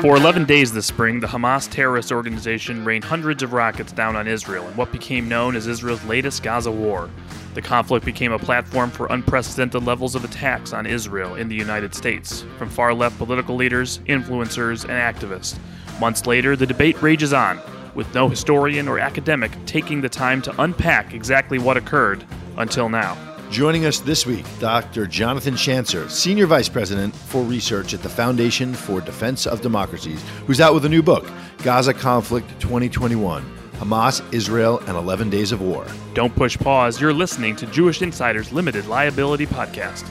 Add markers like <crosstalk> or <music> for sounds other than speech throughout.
For 11 days this spring, the Hamas terrorist organization rained hundreds of rockets down on Israel in what became known as Israel's latest Gaza war. The conflict became a platform for unprecedented levels of attacks on Israel in the United States, from far left political leaders, influencers, and activists. Months later, the debate rages on, with no historian or academic taking the time to unpack exactly what occurred until now. Joining us this week, Dr. Jonathan Schanzer, Senior Vice President for Research at the Foundation for Defense of Democracies, who's out with a new book, Gaza Conflict 2021 Hamas, Israel, and 11 Days of War. Don't push pause. You're listening to Jewish Insiders Limited Liability Podcast.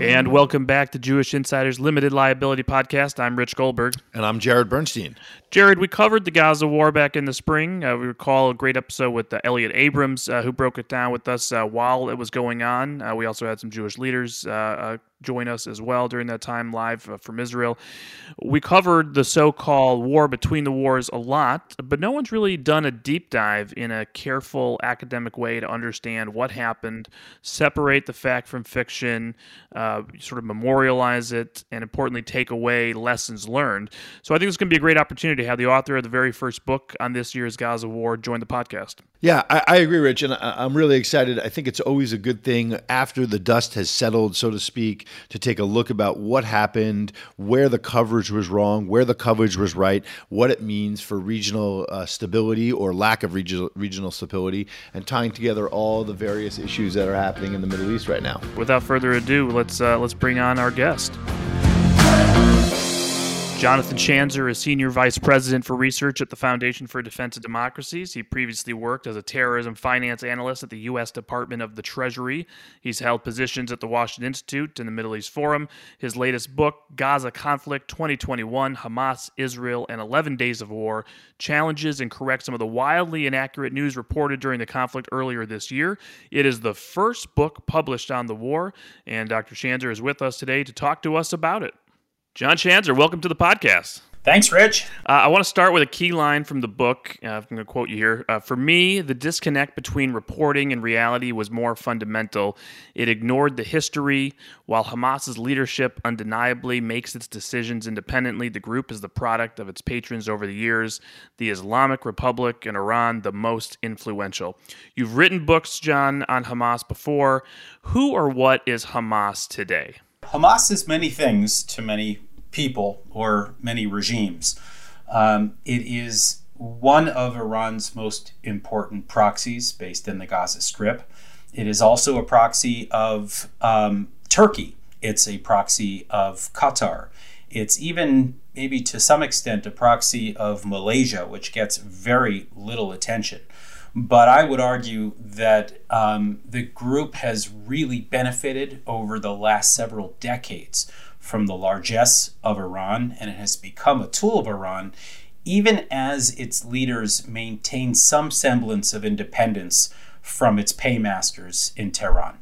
And welcome back to Jewish Insiders Limited Liability Podcast. I'm Rich Goldberg. And I'm Jarrod Bernstein. Jarrod, we covered the Gaza war back in the spring. Uh, we recall a great episode with uh, Elliott Abrams, uh, who broke it down with us uh, while it was going on. Uh, we also had some Jewish leaders uh, join us as well during that time live uh, from Israel. We covered the so called war between the wars a lot, but no one's really done a deep dive in a careful academic way to understand what happened, separate the fact from fiction, uh, sort of memorialize it, and importantly, take away lessons learned. So I think it's going to be a great opportunity to have the author of the very first book on this year's Gaza War join the podcast. Yeah, I, I agree, Rich, and I, I'm really excited. I think it's always a good thing after the dust has settled, so to speak, to take a look about what happened, where the coverage was wrong, where the coverage was right, what it means for regional uh, stability or lack of regional regional stability, and tying together all the various issues that are happening in the Middle East right now. Without further ado, let's uh, let's bring on our guest. Jonathan Schanzer is Senior Vice President for Research at the Foundation for Defense of Democracies. He previously worked as a terrorism finance analyst at the U.S. Department of the Treasury. He's held positions at the Washington Institute and the Middle East Forum. His latest book, Gaza Conflict 2021 Hamas, Israel, and 11 Days of War, challenges and corrects some of the wildly inaccurate news reported during the conflict earlier this year. It is the first book published on the war, and Dr. Schanzer is with us today to talk to us about it. John Schanzer, welcome to the podcast. Thanks, Rich. Uh, I want to start with a key line from the book. Uh, I'm going to quote you here. Uh, For me, the disconnect between reporting and reality was more fundamental. It ignored the history. While Hamas's leadership undeniably makes its decisions independently, the group is the product of its patrons over the years, the Islamic Republic and Iran, the most influential. You've written books, John, on Hamas before. Who or what is Hamas today? Hamas is many things to many people or many regimes. Um, it is one of Iran's most important proxies based in the Gaza Strip. It is also a proxy of um, Turkey. It's a proxy of Qatar. It's even, maybe to some extent, a proxy of Malaysia, which gets very little attention. But I would argue that um, the group has really benefited over the last several decades from the largesse of Iran, and it has become a tool of Iran, even as its leaders maintain some semblance of independence from its paymasters in Tehran.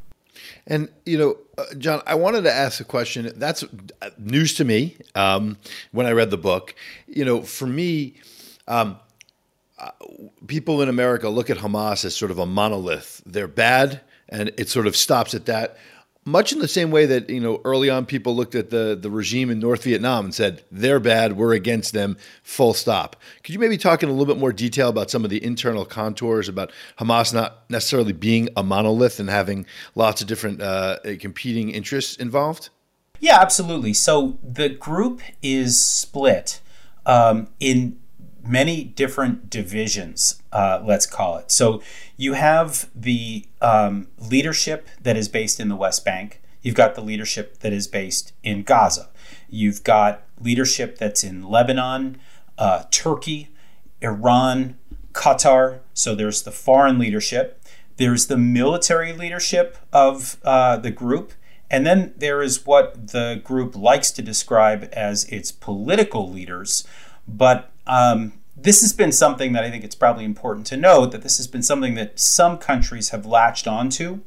And you know, uh, John, I wanted to ask a question. That's uh, news to me um, when I read the book. You know, for me, um, people in America look at Hamas as sort of a monolith. They're bad, and it sort of stops at that. Much in the same way that you know early on people looked at the the regime in North Vietnam and said they're bad, we're against them, full stop. Could you maybe talk in a little bit more detail about some of the internal contours about Hamas not necessarily being a monolith and having lots of different uh, competing interests involved? Yeah, absolutely. So the group is split um, in many different divisions, uh, let's call it. So you have the um, leadership that is based in the West Bank. You've got the leadership that is based in Gaza. You've got leadership that's in Lebanon, uh, Turkey, Iran, Qatar. So there's the foreign leadership. There's the military leadership of uh, the group. And then there is what the group likes to describe as its political leaders. But um, this has been something that I think it's probably important to note that this has been something that some countries have latched onto.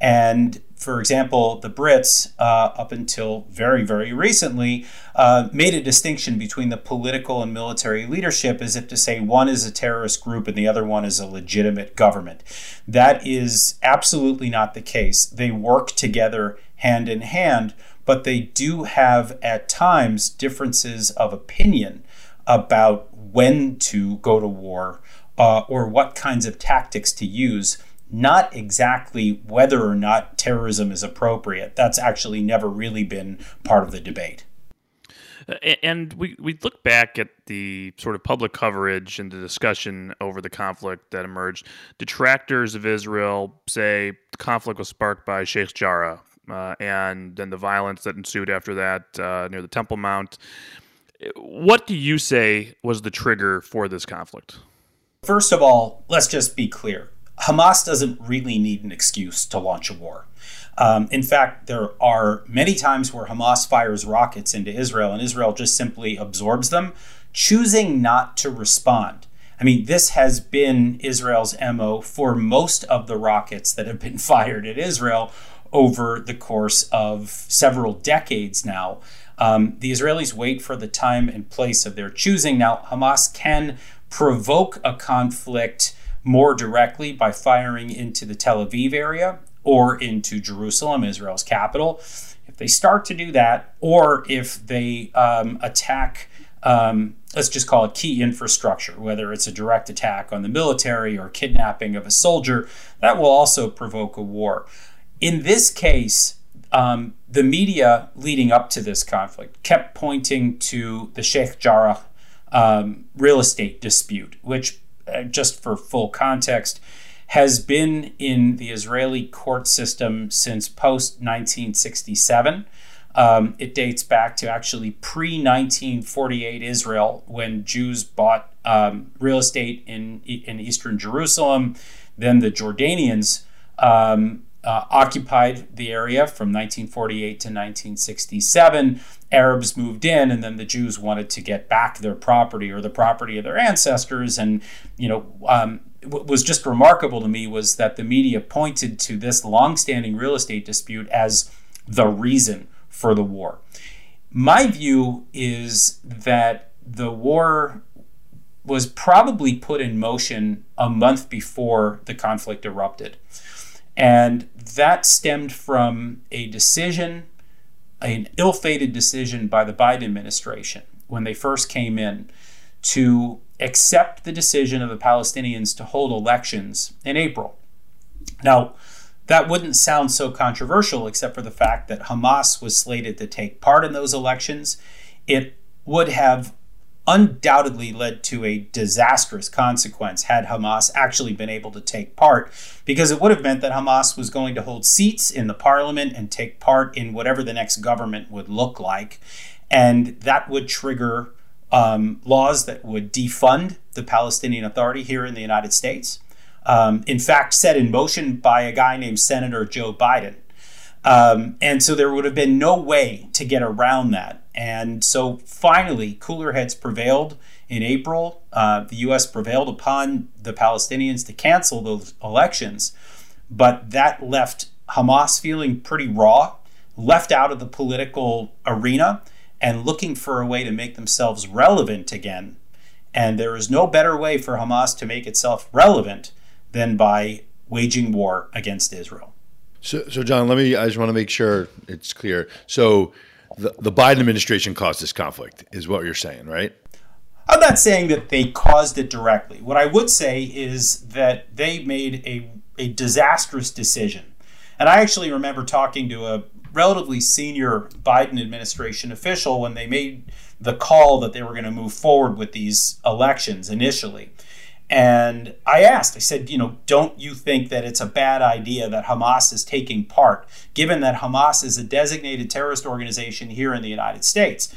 And for example, the Brits, uh, up until very, very recently, uh, made a distinction between the political and military leadership as if to say one is a terrorist group and the other one is a legitimate government. That is absolutely not the case. They work together hand in hand, but they do have at times differences of opinion about when to go to war uh, or what kinds of tactics to use not exactly whether or not terrorism is appropriate. That's actually never really been part of the debate. And we, we look back at the sort of public coverage and the discussion over the conflict that emerged. Detractors of Israel say the conflict was sparked by Sheikh Jarrah uh, and then the violence that ensued after that uh, near the Temple Mount. What do you say was the trigger for this conflict? First of all, let's just be clear. Hamas doesn't really need an excuse to launch a war. Um, in fact, there are many times where Hamas fires rockets into Israel and Israel just simply absorbs them, choosing not to respond. I mean, this has been Israel's MO for most of the rockets that have been <laughs> fired at Israel over the course of several decades now. Um, the Israelis wait for the time and place of their choosing. Now, Hamas can provoke a conflict more directly by firing into the Tel Aviv area or into Jerusalem, Israel's capital. If they start to do that, or if they um, attack, um, let's just call it key infrastructure, whether it's a direct attack on the military or kidnapping of a soldier, that will also provoke a war. In this case, um, the media leading up to this conflict kept pointing to the Sheikh Jarrah um, real estate dispute, which uh, just for full context, has been in the Israeli court system since post 1967. Um, it dates back to actually pre 1948 Israel when Jews bought um, real estate in, in eastern Jerusalem. Then the Jordanians um, uh, occupied the area from 1948 to 1967. Arabs moved in, and then the Jews wanted to get back their property or the property of their ancestors. And you know, um, what was just remarkable to me was that the media pointed to this long-standing real estate dispute as the reason for the war. My view is that the war was probably put in motion a month before the conflict erupted. And that stemmed from a decision, an ill fated decision by the Biden administration when they first came in to accept the decision of the Palestinians to hold elections in April. Now, that wouldn't sound so controversial except for the fact that Hamas was slated to take part in those elections. It would have undoubtedly led to a disastrous consequence had Hamas actually been able to take part, because it would have meant that Hamas was going to hold seats in the parliament and take part in whatever the next government would look like. And that would trigger um, laws that would defund the Palestinian Authority here in the United States. Um, in fact, set in motion by a guy named Senator Joe Biden. Um, and so there would have been no way to get around that. And so finally, cooler heads prevailed in April. Uh, the U.S. prevailed upon the Palestinians to cancel those elections. But that left Hamas feeling pretty raw, left out of the political arena, and looking for a way to make themselves relevant again. And there is no better way for Hamas to make itself relevant than by waging war against Israel. So, so John, let me. I just want to make sure it's clear. So, the, the Biden administration caused this conflict, is what you're saying, right? I'm not saying that they caused it directly. What I would say is that they made a, a disastrous decision. And I actually remember talking to a relatively senior Biden administration official when they made the call that they were going to move forward with these elections initially. And I asked, I said, you know, don't you think that it's a bad idea that Hamas is taking part, given that Hamas is a designated terrorist organization here in the United States?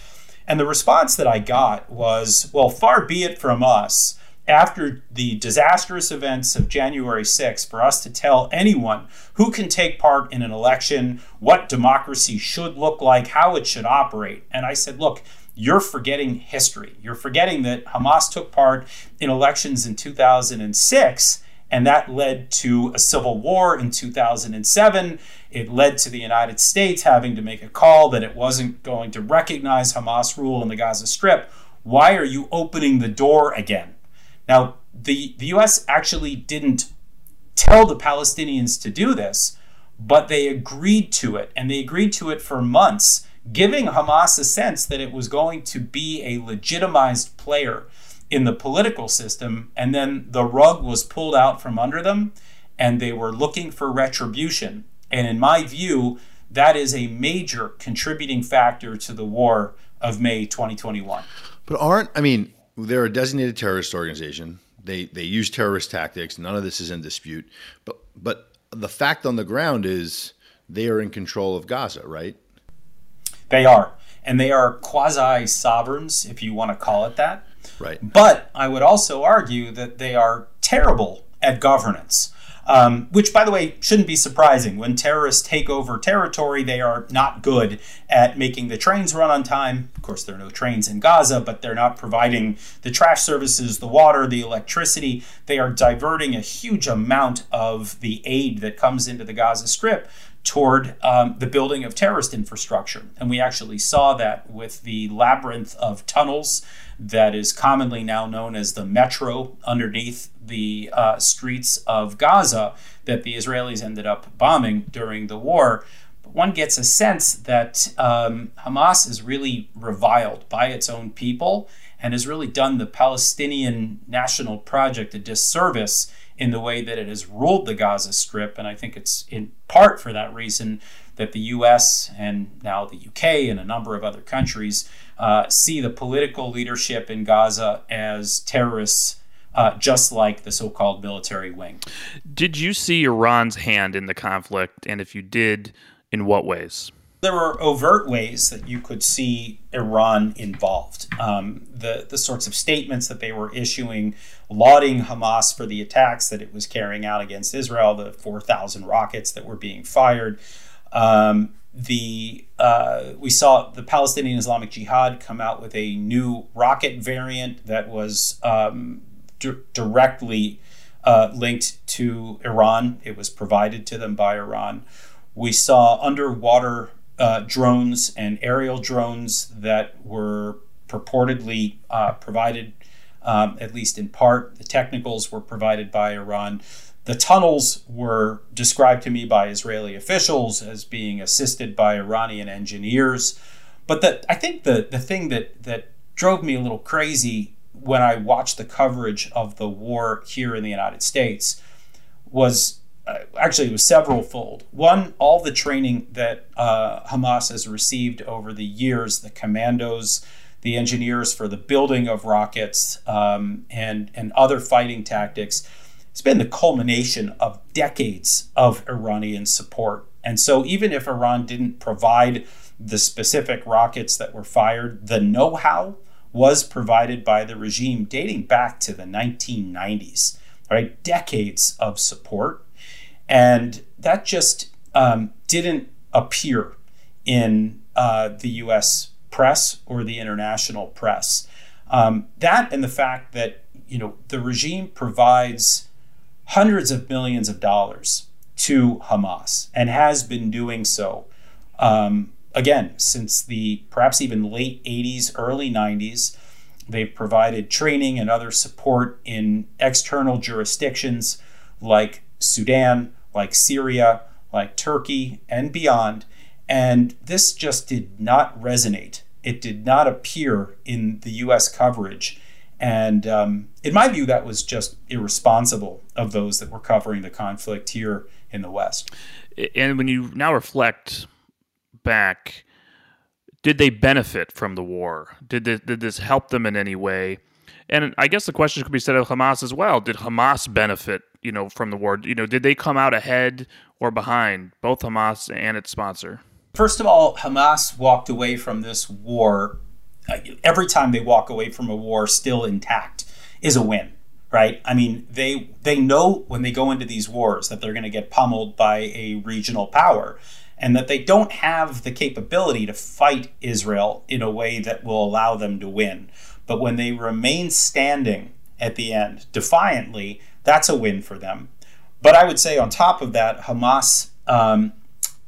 And the response that I got was, well, far be it from us after the disastrous events of January 6th for us to tell anyone who can take part in an election, what democracy should look like, how it should operate. And I said, look, you're forgetting history. You're forgetting that Hamas took part in elections in 2006, and that led to a civil war in 2007. It led to the United States having to make a call that it wasn't going to recognize Hamas rule in the Gaza Strip. Why are you opening the door again? Now, the, the U.S. actually didn't tell the Palestinians to do this, but they agreed to it, and they agreed to it for months, giving Hamas a sense that it was going to be a legitimized player in the political system, and then the rug was pulled out from under them, and they were looking for retribution. And in my view, that is a major contributing factor to the war of May 2021. But aren't, I mean, they're a designated terrorist organization. They, they use terrorist tactics. None of this is in dispute. But, but the fact on the ground is they are in control of Gaza, right? They are. And they are quasi sovereigns, if you want to call it that. Right. But I would also argue that they are terrible at governance. Um, which, by the way, shouldn't be surprising. When terrorists take over territory, they are not good at making the trains run on time. Of course, there are no trains in Gaza, but they're not providing the trash services, the water, the electricity. They are diverting a huge amount of the aid that comes into the Gaza Strip toward um, the building of terrorist infrastructure. And we actually saw that with the labyrinth of tunnels that is commonly now known as the metro underneath the uh, streets of Gaza that the Israelis ended up bombing during the war. One gets a sense that um, Hamas is really reviled by its own people and has really done the Palestinian National Project a disservice in the way that it has ruled the Gaza Strip. And I think it's in part for that reason that the US and now the UK and a number of other countries uh, see the political leadership in Gaza as terrorists. Uh, just like the so called military wing. Did you see Iran's hand in the conflict? And if you did, in what ways? There were overt ways that you could see Iran involved. Um, the, the sorts of statements that they were issuing, lauding Hamas for the attacks that it was carrying out against Israel, the 4,000 rockets that were being fired. Um, the uh, we saw the Palestinian Islamic Jihad come out with a new rocket variant that was um, directly uh, linked to Iran. It was provided to them by Iran. We saw underwater uh, drones and aerial drones that were purportedly uh, provided, um, at least in part. The technicals were provided by Iran. The tunnels were described to me by Israeli officials as being assisted by Iranian engineers. But the, I think the, the thing that, that drove me a little crazy when I watched the coverage of the war here in the United States was uh, actually it was several fold. One, all the training that uh, Hamas has received over the years, the commandos, the engineers for the building of rockets, um, and and other fighting tactics it's been the culmination of decades of Iranian support. And so, even if Iran didn't provide the specific rockets that were fired, the know how was provided by the regime dating back to the 1990s, right? Decades of support. And that just um, didn't appear in uh, the US press or the international press. Um, that and the fact that you know the regime provides hundreds of millions of dollars to Hamas and has been doing so um, again since the perhaps even late 80s, early 90s. They've provided training and other support in external jurisdictions like Sudan, like Syria, like Turkey, and beyond. And this just did not resonate. It did not appear in the US coverage and um, in my view, that was just irresponsible of those that were covering the conflict here in the West. And when you now reflect back, did they benefit from the war? Did this, did this help them in any way? And I guess the question could be said of Hamas as well. Did Hamas benefit, you know, from the war? You know, did they come out ahead or behind, both Hamas and its sponsor? First of all, Hamas walked away from this war every time they walk away from a war still intact is a win right? I mean they they know when they go into these wars that they're going to get pummeled by a regional power and that they don't have the capability to fight israel in a way that will allow them to win. But when they remain standing at the end defiantly that's a win for them. But i would say on top of that hamas um,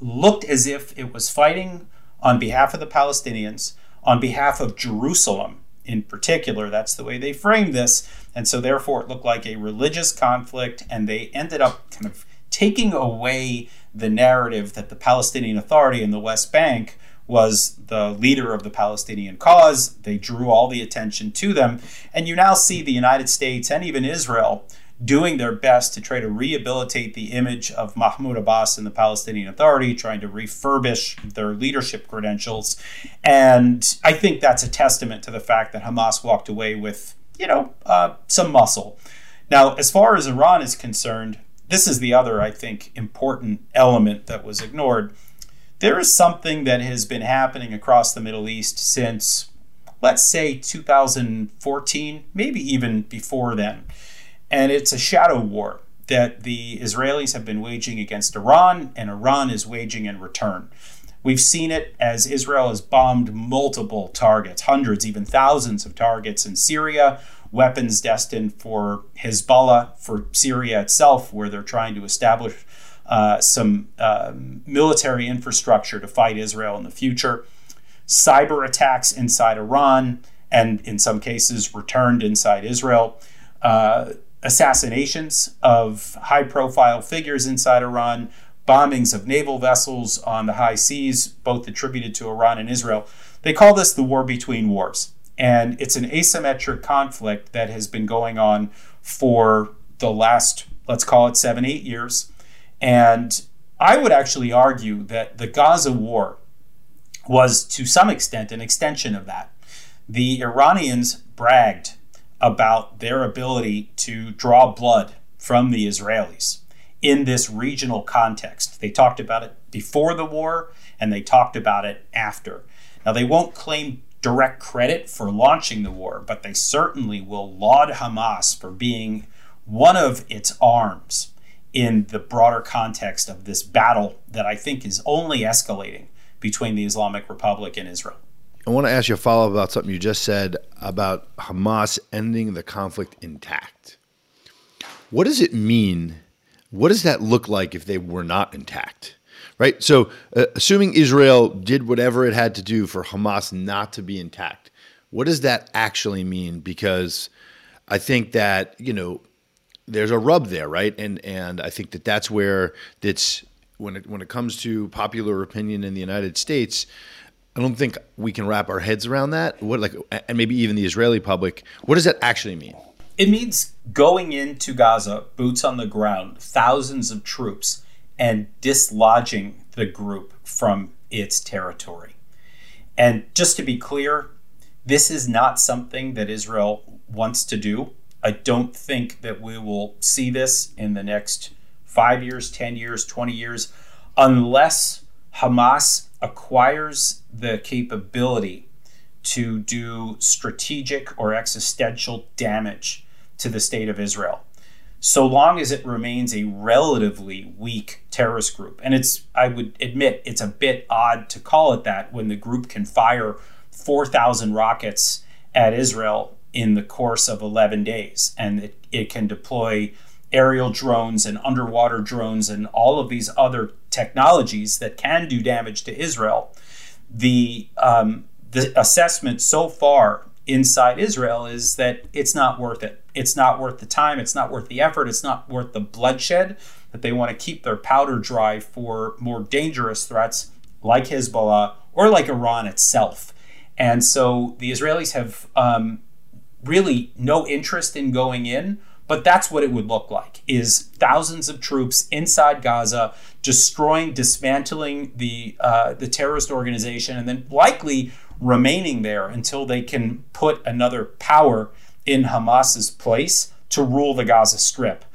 looked as if it was fighting on behalf of the Palestinians, on behalf of Jerusalem in particular. That's the way they framed this. And so, therefore, it looked like a religious conflict, and they ended up kind of taking away the narrative that the Palestinian Authority in the West Bank was the leader of the Palestinian cause. They drew all the attention to them. And you now see the United States and even Israel doing their best to try to rehabilitate the image of Mahmoud Abbas and the Palestinian Authority, trying to refurbish their leadership credentials. And I think that's a testament to the fact that Hamas walked away with, you know, uh, some muscle. Now, as far as Iran is concerned, this is the other, I think, important element that was ignored. There is something that has been happening across the Middle East since, let's say, 2014, maybe even before then. And it's a shadow war that the Israelis have been waging against Iran, and Iran is waging in return. We've seen it as Israel has bombed multiple targets, hundreds, even thousands of targets in Syria, weapons destined for Hezbollah, for Syria itself, where they're trying to establish uh, some uh, military infrastructure to fight Israel in the future, cyber attacks inside Iran, and in some cases returned inside Israel, uh, assassinations of high profile figures inside Iran, bombings of naval vessels on the high seas, both attributed to Iran and Israel. They call this the war between wars. And it's an asymmetric conflict that has been going on for the last, let's call it seven, eight years. And I would actually argue that the Gaza war was to some extent an extension of that. The Iranians bragged about their ability to draw blood from the Israelis in this regional context. They talked about it before the war and they talked about it after. Now, they won't claim direct credit for launching the war, but they certainly will laud Hamas for being one of its arms in the broader context of this battle that I think is only escalating between the Islamic Republic and Israel. I want to ask you a follow up about something you just said about Hamas ending the conflict intact. What does it mean? What does that look like if they were not intact? right? So, uh, assuming Israel did whatever it had to do for Hamas not to be intact, what does that actually mean? Because I think that you know there's a rub there, right? And and I think that that's where it's when it when it comes to popular opinion in the United States. I don't think we can wrap our heads around that. What like, and maybe even the Israeli public. What does that actually mean? It means going into Gaza, boots on the ground, thousands of troops, and dislodging the group from its territory. And just to be clear, this is not something that Israel wants to do. I don't think that we will see this in the next five years, 10 years, 20 years, unless Hamas acquires the capability to do strategic or existential damage to the state of Israel so long as it remains a relatively weak terrorist group. And it's, I would admit, it's a bit odd to call it that when the group can fire 4,000 rockets at Israel in the course of 11 days. And it, it can deploy aerial drones and underwater drones and all of these other technologies that can do damage to Israel. The, um, the assessment so far inside Israel is that it's not worth it it's not worth the time, it's not worth the effort, it's not worth the bloodshed, that they want to keep their powder dry for more dangerous threats like Hezbollah or like Iran itself. And so the Israelis have um, really no interest in going in, but that's what it would look like is thousands of troops inside Gaza destroying, dismantling the uh, the terrorist organization, and then likely remaining there until they can put another power in Hamas's place to rule the Gaza Strip.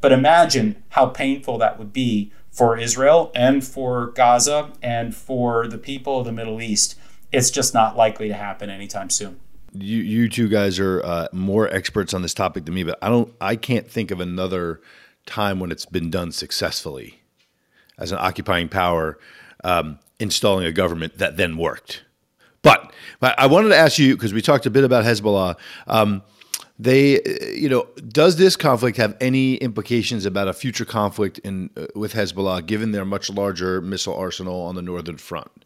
But imagine how painful that would be for Israel and for Gaza and for the people of the Middle East. It's just not likely to happen anytime soon. You, you two guys are uh, more experts on this topic than me, but I don't. I can't think of another time when it's been done successfully as an occupying power, um, installing a government that then worked. But, but I wanted to ask you because we talked a bit about Hezbollah. Um, they, you know, does this conflict have any implications about a future conflict in uh, with Hezbollah, given their much larger missile arsenal on the northern front?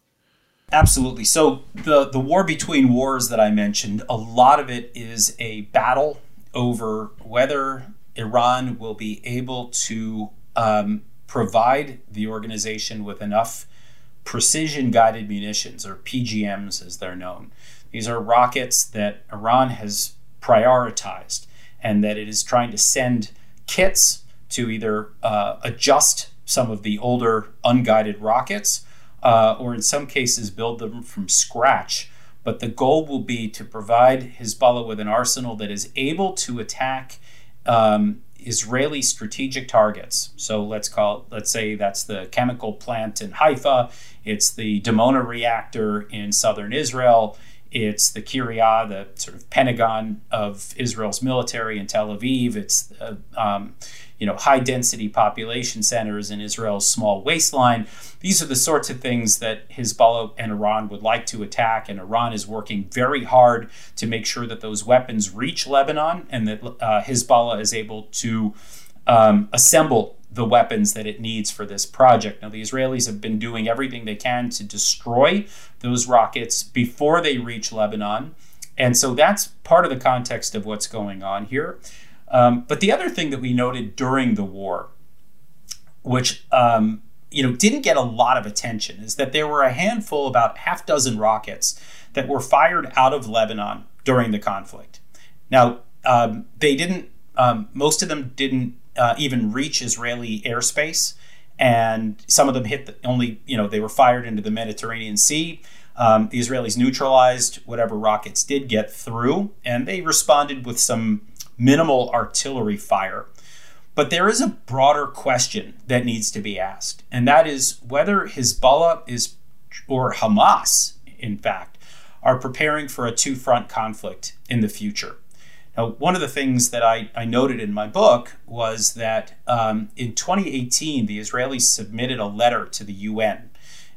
Absolutely. So the the war between wars that I mentioned, a lot of it is a battle over whether Iran will be able to um, provide the organization with enough precision guided munitions, or PGMs as they're known. These are rockets that Iran has prioritized and that it is trying to send kits to either uh, adjust some of the older unguided rockets uh, or in some cases build them from scratch. But the goal will be to provide Hezbollah with an arsenal that is able to attack um, Israeli strategic targets. So let's call let's say that's the chemical plant in Haifa, it's the Dimona reactor in southern Israel, it's the Kiryat, the sort of Pentagon of Israel's military in Tel Aviv. It's uh, um, you know high density population centers in Israel's small waistline. These are the sorts of things that Hezbollah and Iran would like to attack, and Iran is working very hard to make sure that those weapons reach Lebanon and that uh, Hezbollah is able to um, assemble the weapons that it needs for this project. Now, the Israelis have been doing everything they can to destroy those rockets before they reach Lebanon. And so that's part of the context of what's going on here. Um, but the other thing that we noted during the war, which um, you know didn't get a lot of attention, is that there were a handful, about half dozen rockets that were fired out of Lebanon during the conflict. Now um, they didn't. Um, most of them didn't uh, even reach Israeli airspace, and some of them hit the, only. You know they were fired into the Mediterranean Sea. Um, the Israelis neutralized whatever rockets did get through, and they responded with some minimal artillery fire. But there is a broader question that needs to be asked, and that is whether Hezbollah is, or Hamas, in fact, are preparing for a two front conflict in the future. Now, one of the things that I, I noted in my book was that um, in 2018, the Israelis submitted a letter to the UN.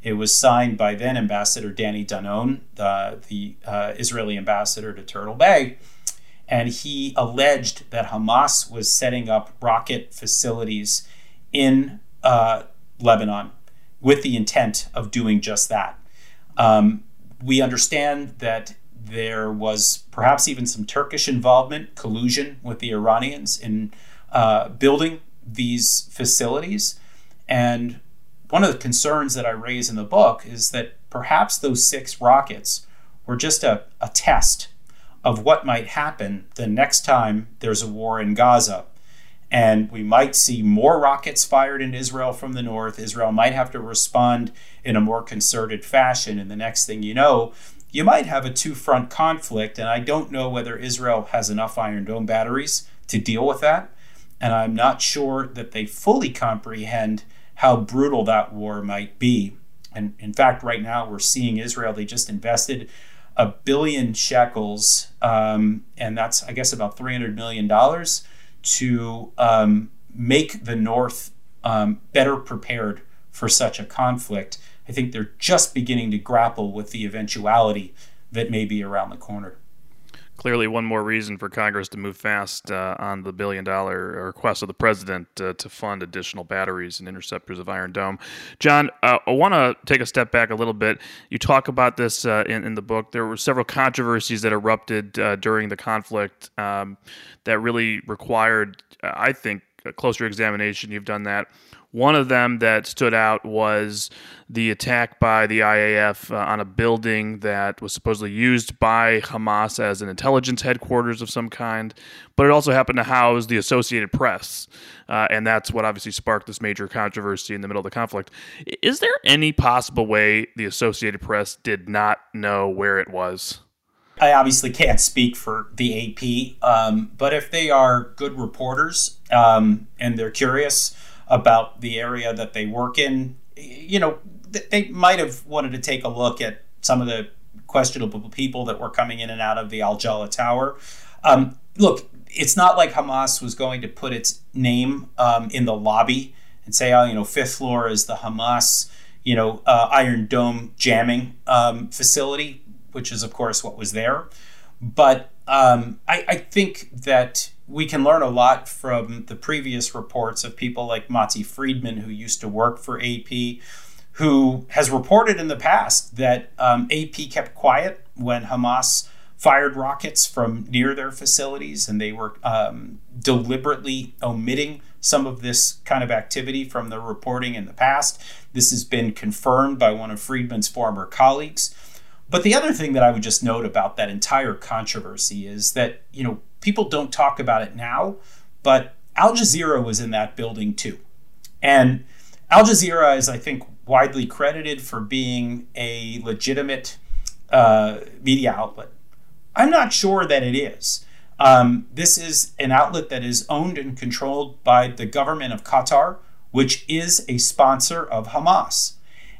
It was signed by then Ambassador Danny Danon, the, the uh, Israeli ambassador to Turtle Bay and he alleged that Hamas was setting up rocket facilities in uh, Lebanon with the intent of doing just that. Um, we understand that there was perhaps even some Turkish involvement, collusion with the Iranians in uh, building these facilities. And one of the concerns that I raise in the book is that perhaps those six rockets were just a, a test of what might happen the next time there's a war in Gaza. And we might see more rockets fired in Israel from the north. Israel might have to respond in a more concerted fashion. And the next thing you know, you might have a two front conflict. And I don't know whether Israel has enough Iron Dome batteries to deal with that. And I'm not sure that they fully comprehend how brutal that war might be. And in fact, right now we're seeing Israel, they just invested a billion shekels, um, and that's I guess about three hundred million dollars, to um, make the North um, better prepared for such a conflict. I think they're just beginning to grapple with the eventuality that may be around the corner clearly one more reason for Congress to move fast uh, on the billion dollar request of the president uh, to fund additional batteries and interceptors of Iron Dome. John, uh, I want to take a step back a little bit. You talk about this uh, in, in, the book. There were several controversies that erupted uh, during the conflict um, that really required, I think, a closer examination. You've done that. One of them that stood out was the attack by the IAF uh, on a building that was supposedly used by Hamas as an intelligence headquarters of some kind, but it also happened to house the Associated Press. Uh, and that's what obviously sparked this major controversy in the middle of the conflict. Is there any possible way the Associated Press did not know where it was? I obviously can't speak for the AP, um, but if they are good reporters um, and they're curious about the area that they work in, you know, they might have wanted to take a look at some of the questionable people that were coming in and out of the Al Jalaa Tower. Um, look, it's not like Hamas was going to put its name um, in the lobby and say, oh, you know, fifth floor is the Hamas, you know, uh, Iron Dome jamming um, facility, which is, of course, what was there. But um, I, I, think that we can learn a lot from the previous reports of people like Mati Friedman, who used to work for AP, who has reported in the past that um, AP kept quiet when Hamas fired rockets from near their facilities and they were um, deliberately omitting some of this kind of activity from the reporting in the past. This has been confirmed by one of Friedman's former colleagues. But the other thing that I would just note about that entire controversy is that, you know, people don't talk about it now, but Al Jazeera was in that building too. And Al Jazeera is, I think, widely credited for being a legitimate uh, media outlet. I'm not sure that it is. Um, this is an outlet that is owned and controlled by the government of Qatar, which is a sponsor of Hamas.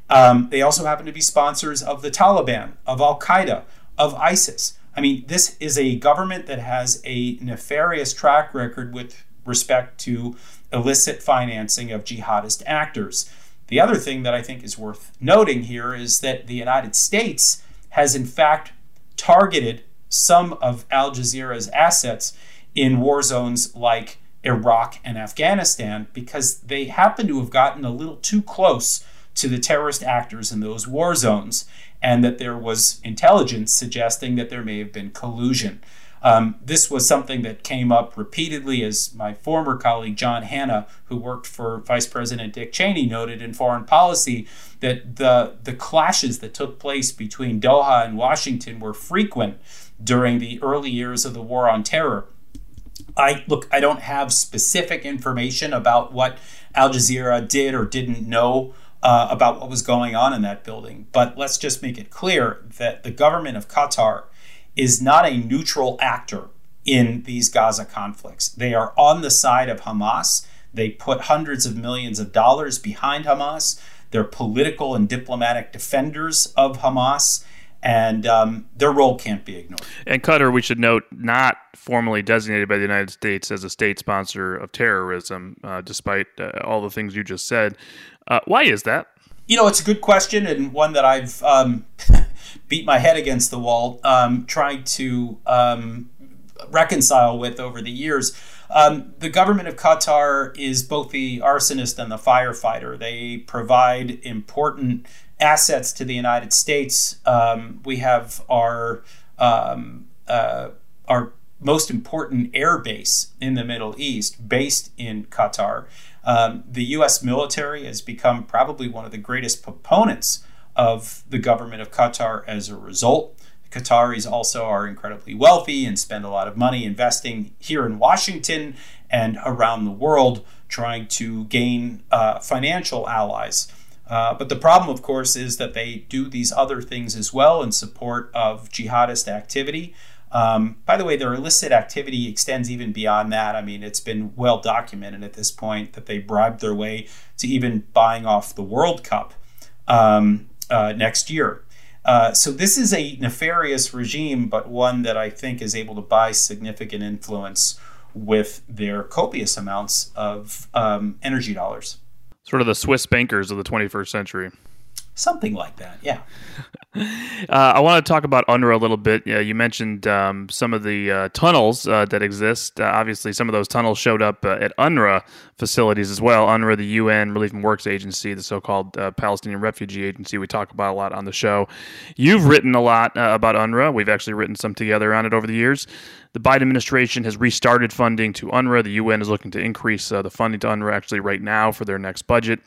Um, they also happen to be sponsors of the Taliban, of Al Qaeda, of ISIS. I mean, this is a government that has a nefarious track record with respect to illicit financing of jihadist actors. The other thing that I think is worth noting here is that the United States has, in fact, targeted some of Al Jazeera's assets in war zones like Iraq and Afghanistan because they happen to have gotten a little too close to the terrorist actors in those war zones, and that there was intelligence suggesting that there may have been collusion. Um, this was something that came up repeatedly, as my former colleague John Hannah, who worked for Vice President Dick Cheney, noted in foreign policy that the, the clashes that took place between Doha and Washington were frequent during the early years of the war on terror. I look, I don't have specific information about what Al Jazeera did or didn't know uh, about what was going on in that building. But let's just make it clear that the government of Qatar is not a neutral actor in these Gaza conflicts. They are on the side of Hamas. They put hundreds of millions of dollars behind Hamas. They're political and diplomatic defenders of Hamas and um, their role can't be ignored. And Qatar, we should note, not formally designated by the United States as a state sponsor of terrorism, uh, despite uh, all the things you just said. Uh, why is that? You know, it's a good question and one that I've um, <laughs> beat my head against the wall um, trying to um, reconcile with over the years. Um, the government of Qatar is both the arsonist and the firefighter. They provide important assets to the United States. Um, we have our um, uh, our most important air base in the Middle East, based in Qatar. Um, the U.S. military has become probably one of the greatest proponents of the government of Qatar as a result. The Qataris also are incredibly wealthy and spend a lot of money investing here in Washington and around the world, trying to gain uh, financial allies. Uh, but the problem, of course, is that they do these other things as well in support of jihadist activity. Um, by the way, their illicit activity extends even beyond that. I mean, it's been well documented at this point that they bribed their way to even buying off the World Cup um, uh, next year. Uh, so this is a nefarious regime, but one that I think is able to buy significant influence with their copious amounts of um, energy dollars. Sort of the Swiss bankers of the 21st century. Something like that, yeah. Uh, I want to talk about UNRWA a little bit. Yeah, you mentioned um, some of the uh, tunnels uh, that exist. Uh, obviously, some of those tunnels showed up uh, at UNRWA facilities as well. UNRWA, the UN Relief and Works Agency, the so called uh, Palestinian Refugee Agency, we talk about a lot on the show. You've written a lot about UNRWA. We've actually written some together on it over the years. The Biden administration has restarted funding to UNRWA. The UN is looking to increase the funding to UNRWA actually right now for their next budget.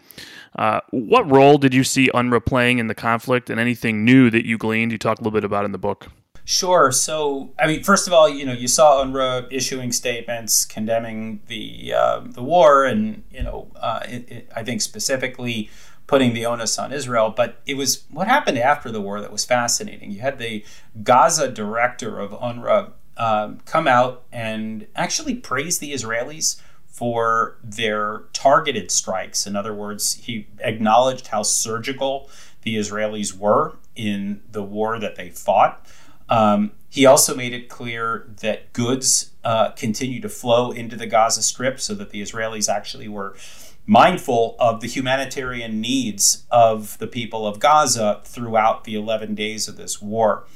Uh, what role did you see UNRWA playing in the conflict, and anything new that you gleaned? You talk a little bit about in the book. Sure. So, I mean, first of all, you know, you saw UNRWA issuing statements condemning the uh, the war, and you know, uh, it, it, I think specifically putting the onus on Israel. But it was what happened after the war that was fascinating. You had the Gaza director of UNRWA um, come out and actually praise the Israelis for their targeted strikes. In other words, he acknowledged how surgical the Israelis were in the war that they fought. Um, he also made it clear that goods uh, continue to flow into the Gaza Strip so that the Israelis actually were mindful of the humanitarian needs of the people of Gaza throughout the 11 days of this war.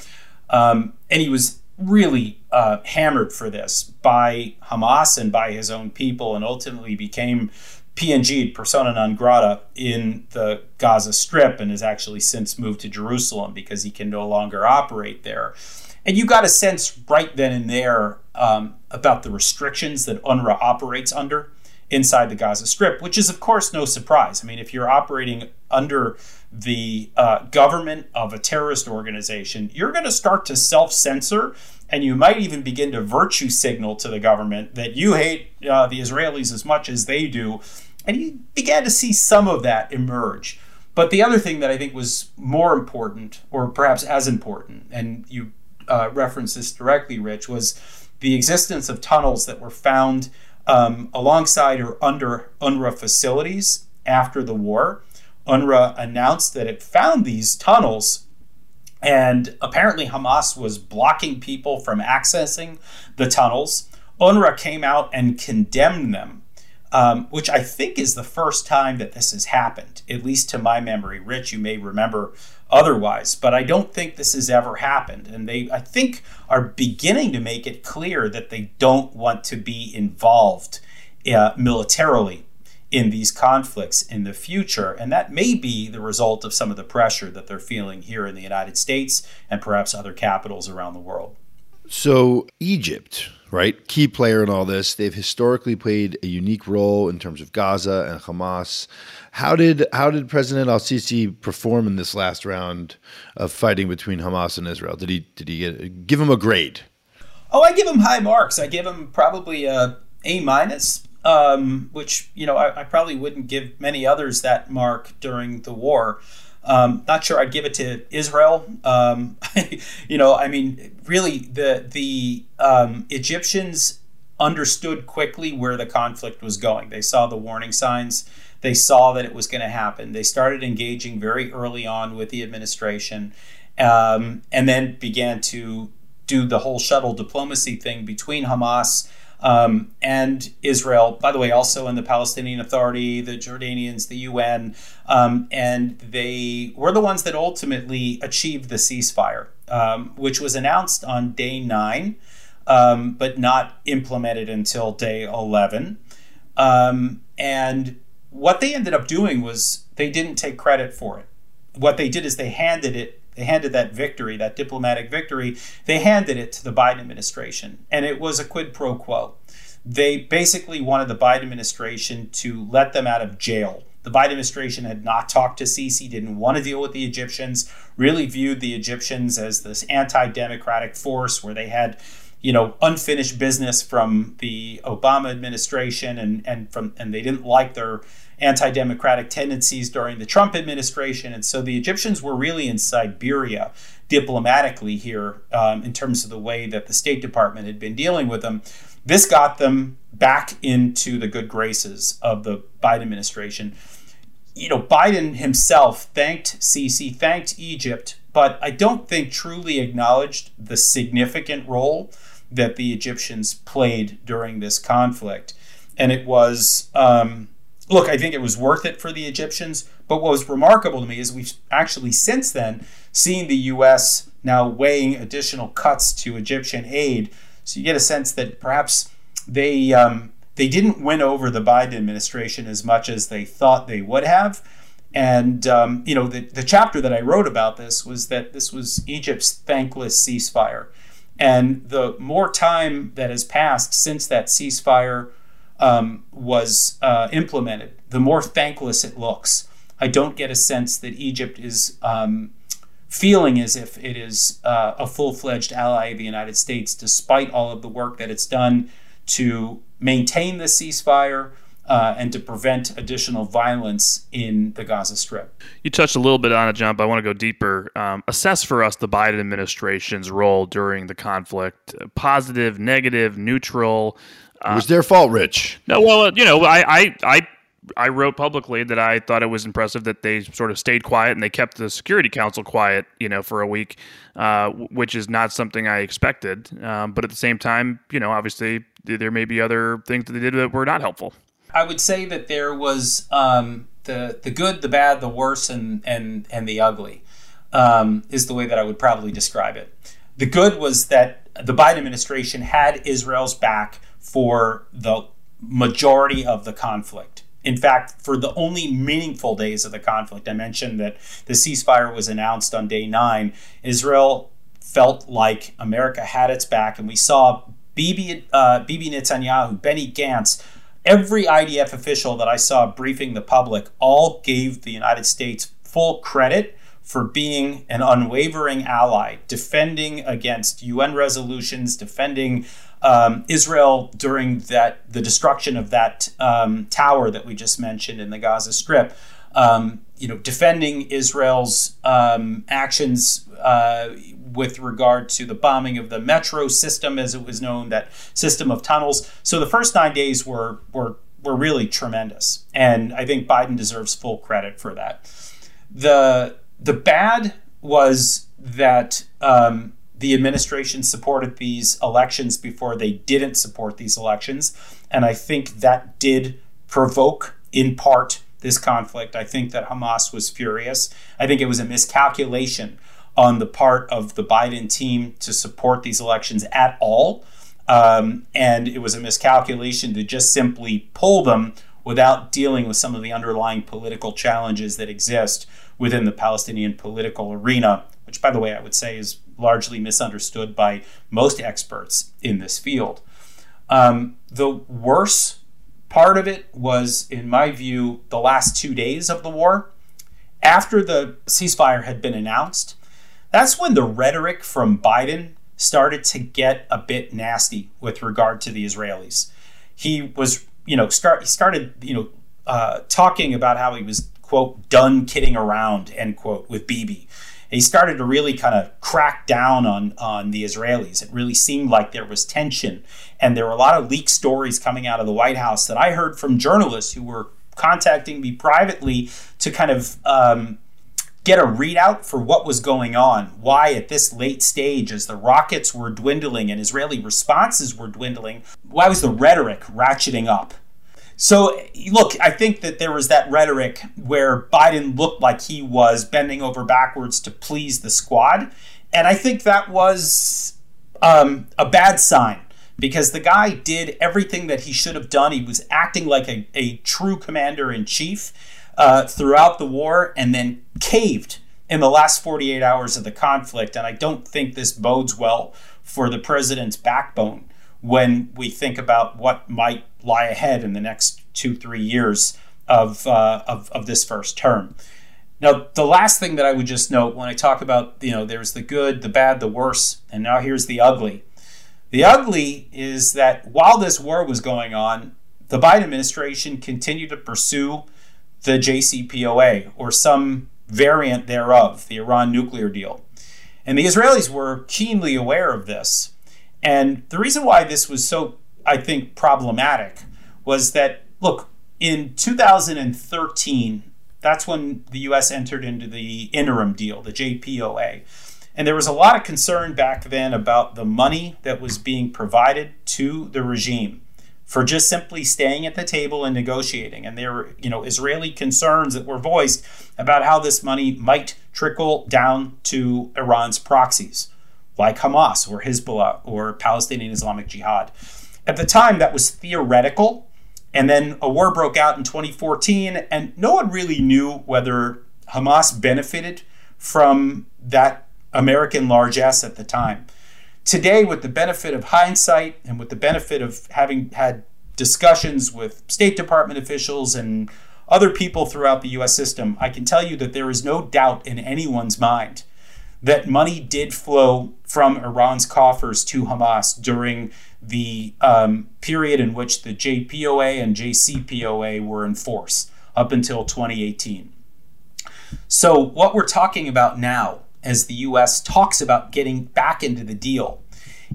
Um, and he was really uh, hammered for this by Hamas and by his own people, and ultimately became PNG, persona non grata, in the Gaza Strip, and has actually since moved to Jerusalem because he can no longer operate there. And you got a sense right then and there um, about the restrictions that UNRWA operates under inside the Gaza Strip, which is, of course, no surprise. I mean, if you're operating under the uh, government of a terrorist organization, you're going to start to self censor and you might even begin to virtue signal to the government that you hate uh, the Israelis as much as they do. And you began to see some of that emerge. But the other thing that I think was more important, or perhaps as important, and you uh, referenced this directly, Rich, was the existence of tunnels that were found um, alongside or under UNRWA facilities after the war. UNRWA announced that it found these tunnels, and apparently Hamas was blocking people from accessing the tunnels. UNRWA came out and condemned them, um, which I think is the first time that this has happened, at least to my memory. Rich, you may remember otherwise, but I don't think this has ever happened. And they, I think, are beginning to make it clear that they don't want to be involved uh, militarily in these conflicts in the future. And that may be the result of some of the pressure that they're feeling here in the United States and perhaps other capitals around the world. So, Egypt, right? Key player in all this. They've historically played a unique role in terms of Gaza and Hamas. How did how did President Al Sisi perform in this last round of fighting between Hamas and Israel? Did he did he get, give him a grade? Oh, I give him high marks. I give him probably a A minus, um, which you know I, I, probably wouldn't give many others that mark during the war. Um, not sure I'd give it to Israel. Um, <laughs> you know, I mean, really, the the um, Egyptians understood quickly where the conflict was going. They saw the warning signs. They saw that it was going to happen. They started engaging very early on with the administration, um, and then began to do the whole shuttle diplomacy thing between Hamas um, and Israel, by the way, also in the Palestinian Authority, the Jordanians, the UN, um, and they were the ones that ultimately achieved the ceasefire, um, which was announced on day nine, um, but not implemented until day 11. Um, and what they ended up doing was they didn't take credit for it. What they did is they handed it they handed that victory, that diplomatic victory, they handed it to the Biden administration. And it was a quid pro quo. They basically wanted the Biden administration to let them out of jail. The Biden administration had not talked to Sisi, didn't want to deal with the Egyptians, really viewed the Egyptians as this anti democratic force where they had you know unfinished business from the Obama administration and and from and they didn't like their anti democratic tendencies during the Trump administration. And so the Egyptians were really in Siberia diplomatically here um, in terms of the way that the State Department had been dealing with them. This got them back into the good graces of the Biden administration. You know, Biden himself thanked Sisi, thanked Egypt, but I don't think truly acknowledged the significant role that the Egyptians played during this conflict. And it was, um, look, I think it was worth it for the Egyptians. But what was remarkable to me is we've actually since then seen the U.S. now weighing additional cuts to Egyptian aid. So you get a sense that perhaps they um, they didn't win over the Biden administration as much as they thought they would have. And um, you know, the, the chapter that I wrote about this was that this was Egypt's thankless ceasefire. And the more time that has passed since that ceasefire um, was uh, implemented, the more thankless it looks. I don't get a sense that Egypt is um, feeling as if it is uh, a full fledged ally of the United States, despite all of the work that it's done to maintain the ceasefire. Uh, and to prevent additional violence in the Gaza Strip. You touched a little bit on it, John, but I want to go deeper. Um, assess for us the Biden administration's role during the conflict positive, negative, neutral. It was their fault, Rich. No, well, you know, I, I, I I wrote publicly that I thought it was impressive that they sort of stayed quiet and they kept the Security Council quiet, you know, for a week, uh, which is not something I expected. Um, but at the same time, you know, obviously there may be other things that they did that were not helpful. I would say that there was um, the the good, the bad, the worse, and and and the ugly um, is the way that I would probably describe it. The good was that the Biden administration had Israel's back for the majority of the conflict. In fact, for the only meaningful days of the conflict, I mentioned that the ceasefire was announced on day nine. Israel felt like America had its back, and we saw Bibi, uh, Bibi Netanyahu, Benny Gantz, every IDF official that I saw briefing the public all gave the United States full credit for being an unwavering ally, defending against UN resolutions, defending um, Israel during that the destruction of that um, tower that we just mentioned in the Gaza Strip. Um, you know, defending Israel's um, actions uh, with regard to the bombing of the metro system, as it was known, that system of tunnels. So the first nine days were were were really tremendous, and I think Biden deserves full credit for that. the The bad was that um, the administration supported these elections before they didn't support these elections, and I think that did provoke, in part, this conflict. I think that Hamas was furious. I think it was a miscalculation on the part of the Biden team to support these elections at all. Um, and it was a miscalculation to just simply pull them without dealing with some of the underlying political challenges that exist within the Palestinian political arena, which, by the way, I would say is largely misunderstood by most experts in this field. Um, the worst part of it was, in my view, the last two days of the war. After the ceasefire had been announced, that's when the rhetoric from Biden started to get a bit nasty with regard to the Israelis. He was, you know, start he started, you know, uh, talking about how he was quote done kidding around end quote with Bibi. He started to really kind of crack down on on the Israelis. It really seemed like there was tension, and there were a lot of leaked stories coming out of the White House that I heard from journalists who were contacting me privately to kind of um, get a readout for what was going on, why at this late stage, as the rockets were dwindling and Israeli responses were dwindling, why was the rhetoric ratcheting up? So, look, I think that there was that rhetoric where Biden looked like he was bending over backwards to please the squad. And I think that was um, a bad sign because the guy did everything that he should have done. He was acting like a, a true commander in chief uh, throughout the war and then caved in the last 48 hours of the conflict. And I don't think this bodes well for the president's backbone when we think about what might lie ahead in the next two, three years of, uh, of, of this first term. Now, the last thing that I would just note when I talk about, you know, there's the good, the bad, the worse, and now here's the ugly. The ugly is that while this war was going on, the Biden administration continued to pursue the JCPOA or some variant thereof, the Iran nuclear deal. And the Israelis were keenly aware of this. And the reason why this was so, I think, problematic was that, look, in 2013, that's when the US entered into the interim deal, the JPOA. And there was a lot of concern back then about the money that was being provided to the regime for just simply staying at the table and negotiating. And there were, you know, Israeli concerns that were voiced about how this money might trickle down to Iran's proxies, like Hamas or Hezbollah or Palestinian Islamic Jihad. At the time, that was theoretical. And then a war broke out in 2014, and no one really knew whether Hamas benefited from that American largesse at the time. Today, with the benefit of hindsight and with the benefit of having had discussions with State Department officials and other people throughout the US system, I can tell you that there is no doubt in anyone's mind that money did flow from Iran's coffers to Hamas during the um, period in which the JPOA and JCPOA were in force up until 2018. So, what we're talking about now as the US talks about getting back into the deal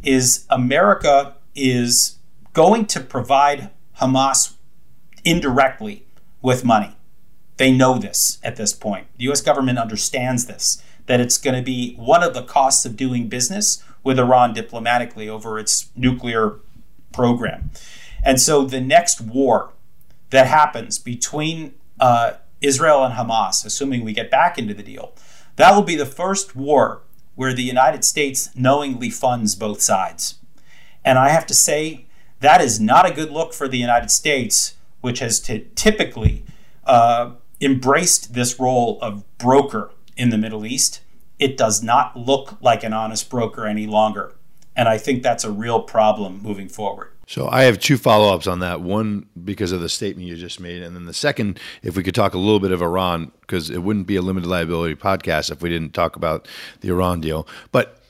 is America is going to provide Hamas indirectly with money. They know this at this point. The US government understands this, that it's going to be one of the costs of doing business with Iran diplomatically over its nuclear program. And so the next war that happens between uh, Israel and Hamas, assuming we get back into the deal, that will be the first war where the United States knowingly funds both sides. And I have to say, that is not a good look for the United States, which has t- typically uh, embraced this role of broker in the Middle East. It does not look like an honest broker any longer. And I think that's a real problem moving forward. So I have two follow ups on that. One, because of the statement you just made. And then the second, if we could talk a little bit of Iran, because it wouldn't be a limited liability podcast if we didn't talk about the Iran deal. But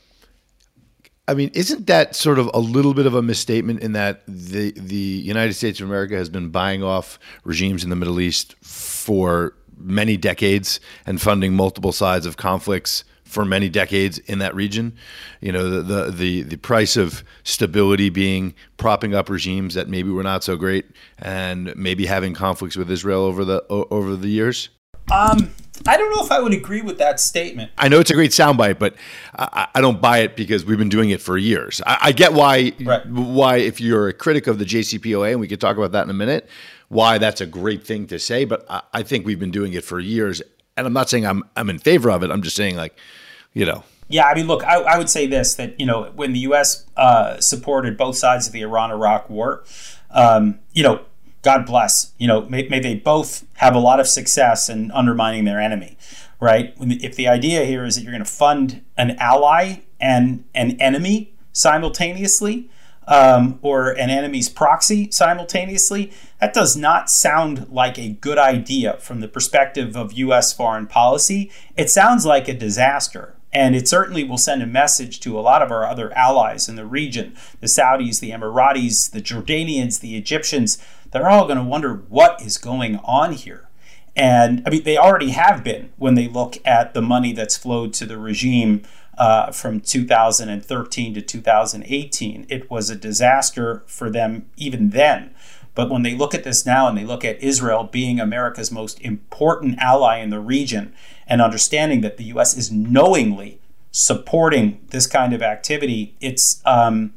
I mean, isn't that sort of a little bit of a misstatement in that the the United States of America has been buying off regimes in the Middle East for many decades and funding multiple sides of conflicts for many decades in that region. You know, the, the the the, price of stability being propping up regimes that maybe were not so great, and maybe having conflicts with Israel over the over the years. Um, I don't know if I would agree with that statement. I know it's a great soundbite, but I, I, don't buy it because we've been doing it for years. I, I get why right. why if you're a critic of the JCPOA, and we could talk about that in a minute, why that's a great thing to say. But I, I think we've been doing it for years, and I'm not saying I'm I'm in favor of it. I'm just saying like, you know. Yeah, I mean, look, I, I would say this that you know when the U.S. Uh, supported both sides of the Iran-Iraq war, um, you know, God bless. You know, may, may, they both have a lot of success in undermining their enemy, right? If the idea here is that you're going to fund an ally and an enemy simultaneously, um, or an enemy's proxy simultaneously, that does not sound like a good idea from the perspective of U.S. foreign policy. It sounds like a disaster. And it certainly will send a message to a lot of our other allies in the region the Saudis, the Emiratis, the Jordanians, the Egyptians they're all going to wonder what is going on here. And I mean, they already have been when they look at the money that's flowed to the regime uh, from 2013 to 2018. It was a disaster for them even then. But when they look at this now and they look at Israel being America's most important ally in the region and understanding that the U.S. is knowingly supporting this kind of activity, it's um,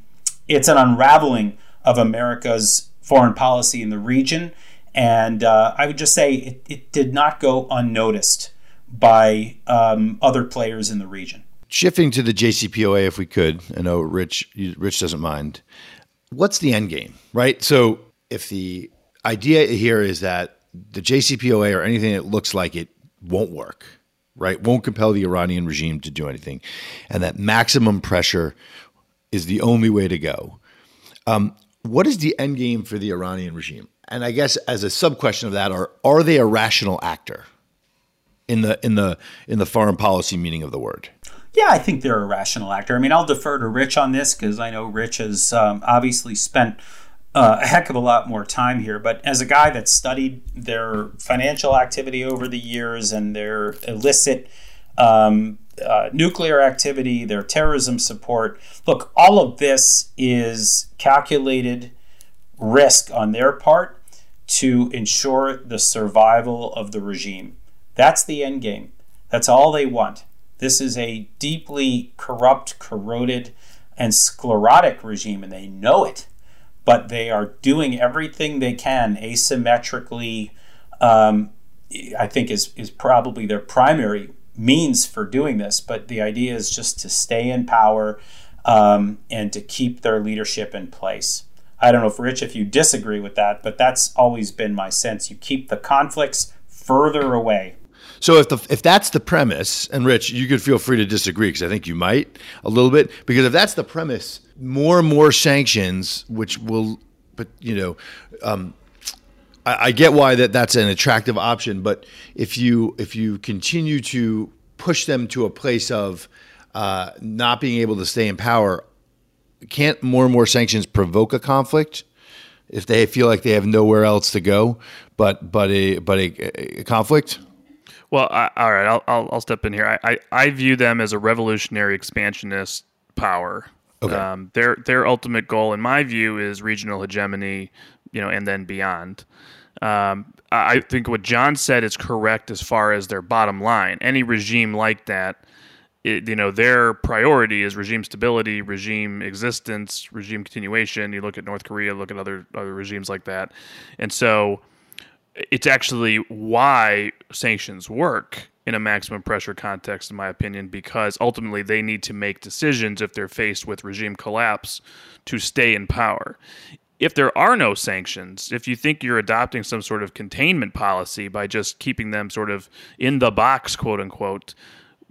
it's an unraveling of America's foreign policy in the region. And uh, I would just say it, it, did not go unnoticed by um, other players in the region. Shifting to the JCPOA, if we could, I know Rich Rich doesn't mind. What's the end game, right? So if the idea here is that the JCPOA or anything that looks like it won't work, right? Won't compel the Iranian regime to do anything, and that maximum pressure is the only way to go. Um, what is the end game for the Iranian regime? And I guess as a sub question of that, are are they a rational actor in the in the in the foreign policy meaning of the word? Yeah, I think they're a rational actor. I mean, I'll defer to Rich on this because I know Rich has um, obviously spent uh, a heck of a lot more time here. But as a guy that studied their financial activity over the years and their illicit um, uh, nuclear activity, their terrorism support. Look, all of this is calculated risk on their part to ensure the survival of the regime. That's the end game. That's all they want. This is a deeply corrupt, corroded, and sclerotic regime, and they know it. But they are doing everything they can asymmetrically. Um, I think is is probably their primary means for doing this, but the idea is just to stay in power um, and to keep their leadership in place. I don't know if Rich, if you disagree with that, but that's always been my sense. You keep the conflicts further away. So if the if that's the premise, and Rich, you could feel free to disagree because I think you might a little bit. Because if that's the premise, more and more sanctions, which will, but you know, um, I, I get why that that's an attractive option, but if you if you continue to push them to a place of uh, not being able to stay in power, can't more and more sanctions provoke a conflict if they feel like they have nowhere else to go but but a but a, a conflict? Well, I, all right, I'll, I'll, I'll step in here. I, I, I view them as a revolutionary expansionist power. Okay. Um, their their ultimate goal, in my view, is regional hegemony, you know, and then beyond. Um, I think what John said is correct as far as their bottom line. Any regime like that, it, you know, their priority is regime stability, regime existence, regime continuation. You look at North Korea, look at other other regimes like that, and so it's actually why sanctions work in a maximum pressure context, in my opinion, because ultimately they need to make decisions if they're faced with regime collapse to stay in power. If there are no sanctions, if you think you're adopting some sort of containment policy by just keeping them sort of in the box, quote unquote,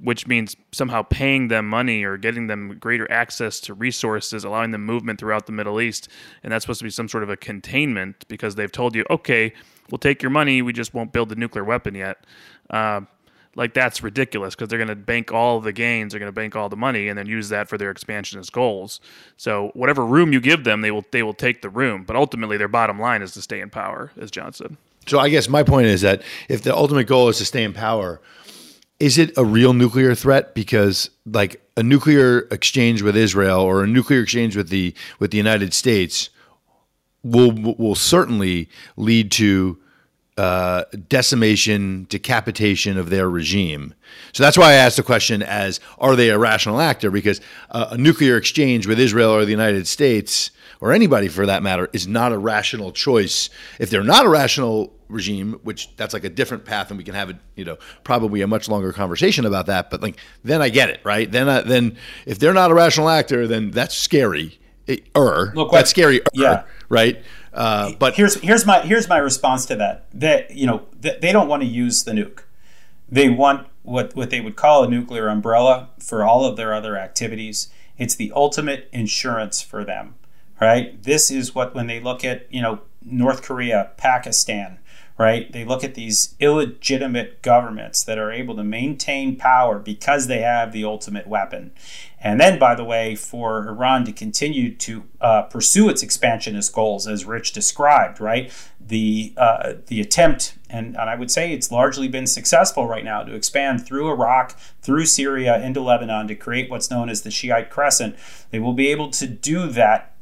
which means somehow paying them money or getting them greater access to resources, allowing them movement throughout the Middle East, and that's supposed to be some sort of a containment because they've told you, okay, we'll take your money, we just won't build the nuclear weapon yet. Uh, like that's ridiculous because they're going to bank all the gains, they're going to bank all the money, and then use that for their expansionist goals. So whatever room you give them, they will they will take the room. But ultimately, their bottom line is to stay in power, as John said. So I guess my point is that if the ultimate goal is to stay in power, is it a real nuclear threat? Because like a nuclear exchange with Israel or a nuclear exchange with the with the United States will will certainly lead to uh, decimation, decapitation of their regime. So that's why I asked the question as are they a rational actor? Because uh, a nuclear exchange with Israel or the United States or anybody for that matter is not a rational choice. If they're not a rational regime, which that's like a different path, and we can have a you know probably a much longer conversation about that. But like then I get it, right? Then I, then if they're not a rational actor, then that's scary. It, er, Look, that's scary. Yeah. Right. Uh, but here's here's my here's my response to that. That you know they don't want to use the nuke. They want what what they would call a nuclear umbrella for all of their other activities. It's the ultimate insurance for them, right? This is what when they look at you know North Korea, Pakistan, right? They look at these illegitimate governments that are able to maintain power because they have the ultimate weapon. And then, by the way, for Iran to continue to uh, pursue its expansionist goals, as Rich described, right? The uh, the attempt, and, and I would say it's largely been successful right now, to expand through Iraq, through Syria, into Lebanon to create what's known as the Shiite Crescent. They will be able to do that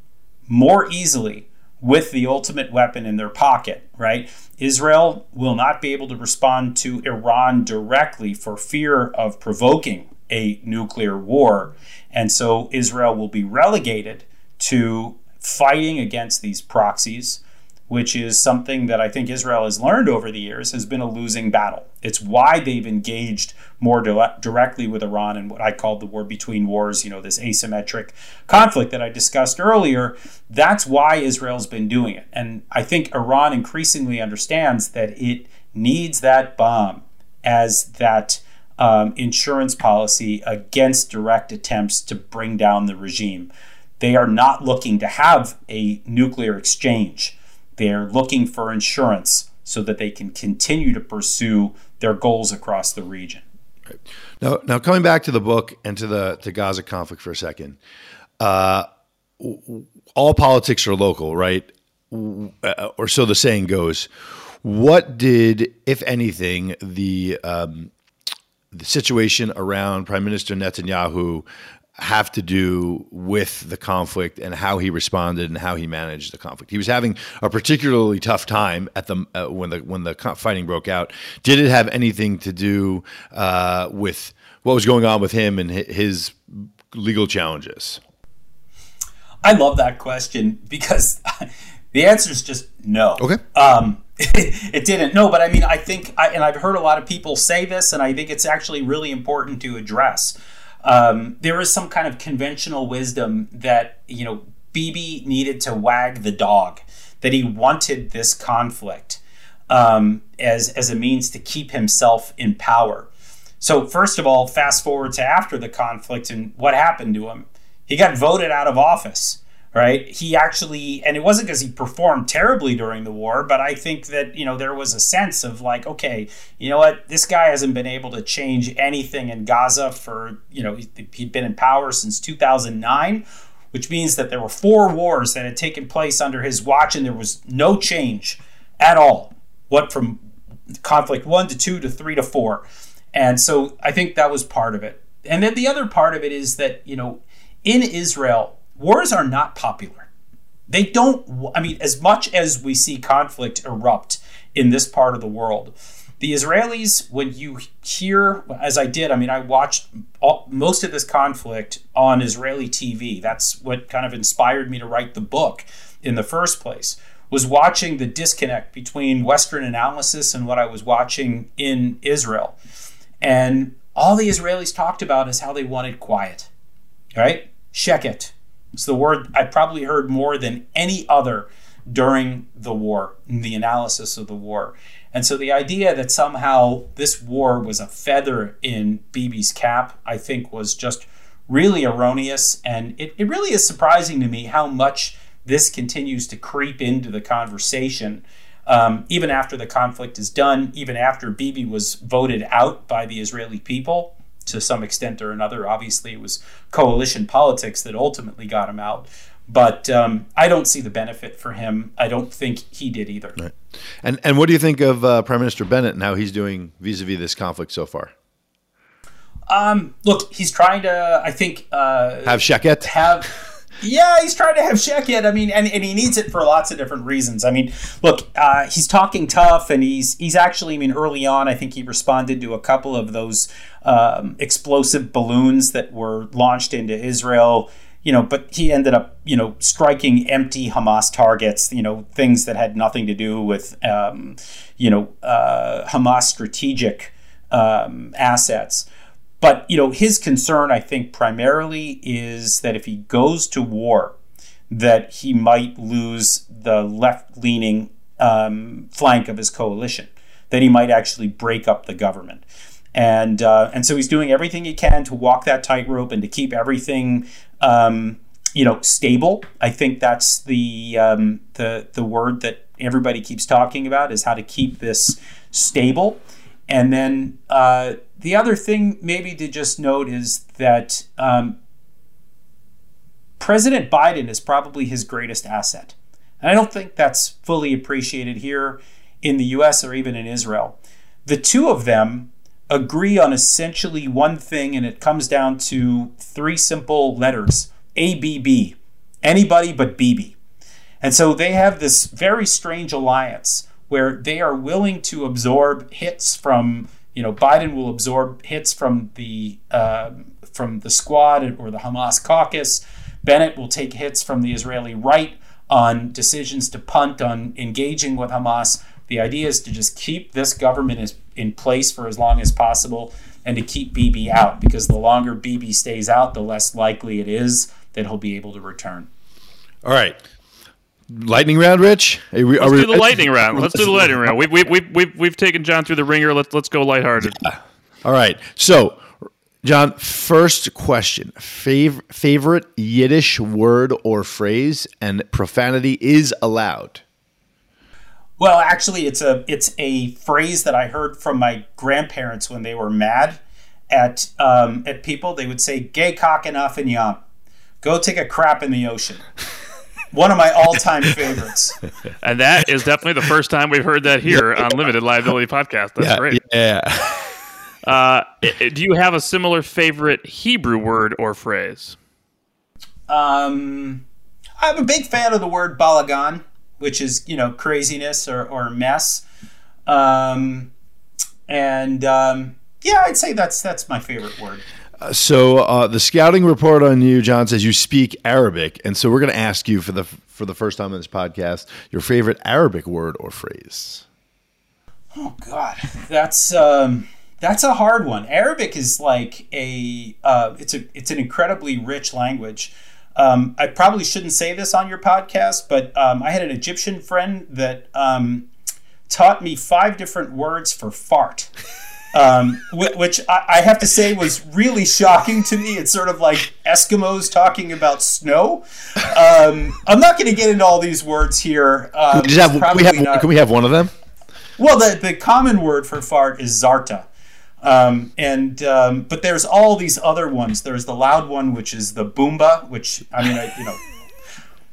more easily with the ultimate weapon in their pocket, right? Israel will not be able to respond to Iran directly for fear of provoking a nuclear war. And so Israel will be relegated to fighting against these proxies which is something that I think Israel has learned over the years, has been a losing battle. It's why they've engaged more di- directly with Iran in what I called the war between wars, you know, this asymmetric conflict that I discussed earlier. That's why Israel's been doing it. And I think Iran increasingly understands that it needs that bomb as that um, insurance policy against direct attempts to bring down the regime. They are not looking to have a nuclear exchange they're looking for insurance so that they can continue to pursue their goals across the region. Right. Now, now coming back to the book and to the to Gaza conflict for a second, uh, all politics are local, right? Or so the saying goes. What did, if anything, the um, the situation around Prime Minister Netanyahu have to do with the conflict and how he responded and how he managed the conflict. He was having a particularly tough time at the uh, when the when the fighting broke out. Did it have anything to do uh, with what was going on with him and his legal challenges? I love that question because <laughs> the answer is just no. Okay. Um, <laughs> it didn't. No, but I mean, I think, I, and I've heard a lot of people say this, and I think it's actually really important to address um, there is some kind of conventional wisdom that you know Bibi needed to wag the dog, that he wanted this conflict um, as as a means to keep himself in power. So first of all, fast forward to after the conflict and what happened to him. He got voted out of office right? He actually, and it wasn't because he performed terribly during the war, but I think that, you know, there was a sense of like, okay, you know what, this guy hasn't been able to change anything in Gaza for, you know, he'd been in power since 2009, which means that there were four wars that had taken place under his watch and there was no change at all. What from conflict one to two to three to four. And so I think that was part of it. And then the other part of it is that, you know, in Israel, wars are not popular. They don't, I mean, as much as we see conflict erupt in this part of the world, the Israelis, when you hear, as I did, I mean, I watched all, most of this conflict on Israeli TV. That's what kind of inspired me to write the book in the first place. Was watching the disconnect between Western analysis and what I was watching in Israel. And all the Israelis talked about is how they wanted quiet, right? Sheket. It's the word I probably heard more than any other during the war, in the analysis of the war. And so the idea that somehow this war was a feather in Bibi's cap, I think was just really erroneous. And it, it really is surprising to me how much this continues to creep into the conversation. Um, even after the conflict is done, even after Bibi was voted out by the Israeli people to some extent or another. Obviously, it was coalition politics that ultimately got him out. But um, I don't see the benefit for him. I don't think he did either. Right. And and what do you think of uh, Prime Minister Bennett and how he's doing vis-a-vis this conflict so far? Um, look, he's trying to. I think uh, have Sheket. Have yeah, he's trying to have Sheket. I mean, and, and he needs it for lots of different reasons. I mean, look, uh, he's talking tough, and he's he's actually. I mean, early on, I think he responded to a couple of those um, explosive balloons that were launched into Israel you know, but he ended up, you know, striking empty Hamas targets, you know, things that had nothing to do with, um, you know, uh, Hamas strategic um, assets. But, you know, his concern, I think, primarily is that if he goes to war, that he might lose the left leaning um, flank of his coalition, that he might actually break up the government and uh, and so he's doing everything he can to walk that tightrope and to keep everything um, you know stable. I think that's the um, the the word that everybody keeps talking about is how to keep this stable. And then uh, the other thing maybe to just note is that um, President Biden is probably his greatest asset. And I don't think that's fully appreciated here in the US or even in Israel. The two of them agree on essentially one thing, and it comes down to three simple letters ABB. Anybody but BB. And so they have this very strange alliance where they are willing to absorb hits from, you know, Biden will absorb hits from the uh, from the squad or the Hamas caucus. Bennett will take hits from the Israeli right on decisions to punt on engaging with Hamas. The idea is to just keep this government in place for as long as possible and to keep Bibi out because the longer Bibi stays out, the less likely it is that he'll be able to return. All right. Lightning round, Rich. Are we, let's do the lightning round. Let's do the lightning round. We've, we've, we've, we've, we've taken John through the ringer. Let's, let's go lighthearted. Yeah. All right. So, John, first question. Fav- favorite Yiddish word or phrase and profanity is allowed? Well, actually, it's a it's a phrase that I heard from my grandparents when they were mad at um, at people. They would say "gay cock and off and yum," go take a crap in the ocean. <laughs> One of my all-time favorites. <laughs> And that is definitely the first time we've heard that here on Limited Liability Podcast. That's yeah, great. Yeah. Uh, do you have a similar favorite Hebrew word or phrase? Um, I'm a big fan of the word balagan which is you know craziness or, or mess. Um, and um, yeah, I'd say that's that's my favorite word. So uh, the scouting report on you, John, says you speak Arabic, and so we're going to ask you for the for the first time in this podcast your favorite Arabic word or phrase. Oh God, that's um, that's a hard one. Arabic is like a uh, it's a it's an incredibly rich language. Um, I probably shouldn't say this on your podcast, but um, I had an Egyptian friend that um, taught me five different words for fart. <laughs> Um, which I have to say was really shocking to me. It's sort of like Eskimos talking about snow. Um, I'm not going to get into all these words here. Um, can, we have, we have, can, we have, one of them? Well, the, the common word for fart is zarta. Um, and um, but there's all these other ones. There's the loud one, which is the boomba, which I mean, I, you know,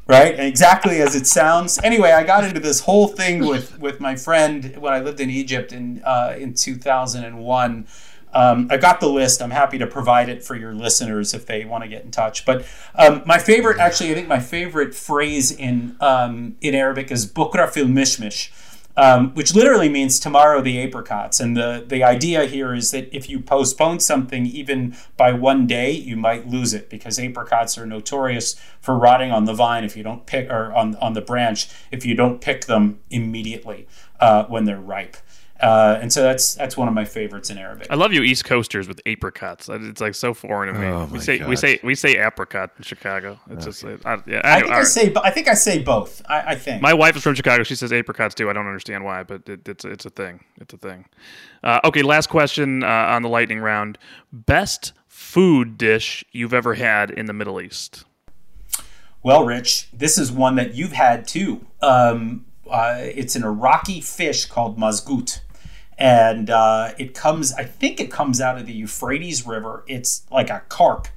right? exactly as it sounds. Anyway, I got into this whole thing with <laughs> with my friend when I lived in Egypt in uh, in 2001. Um, I got the list. I'm happy to provide it for your listeners if they want to get in touch. But um, my favorite, actually, I think my favorite phrase in um, in Arabic is bukra fil mishmish um, which literally means tomorrow the apricots. And the, the idea here is that if you postpone something even by one day, you might lose it because apricots are notorious for rotting on the vine if you don't pick, or on, on the branch, if you don't pick them immediately uh, when they're ripe. Uh, and so that's that's one of my favorites in Arabic. I love you East Coasters with apricots. It's like so foreign to me. Oh, we my say we say we say apricot in Chicago. It's just I, yeah. I anyway, think all I right. say I think I say both. I, I think. My wife is from Chicago. She says apricots too. I don't understand why, but it, it's it's a thing. It's a thing. Uh, okay, last question uh, on the lightning round. Best food dish you've ever had in the Middle East? Well, Rich, this is one that you've had too. Um, uh, it's an Iraqi fish called mazgut. And uh, it comes, I think it comes out of the Euphrates River. It's like a carp.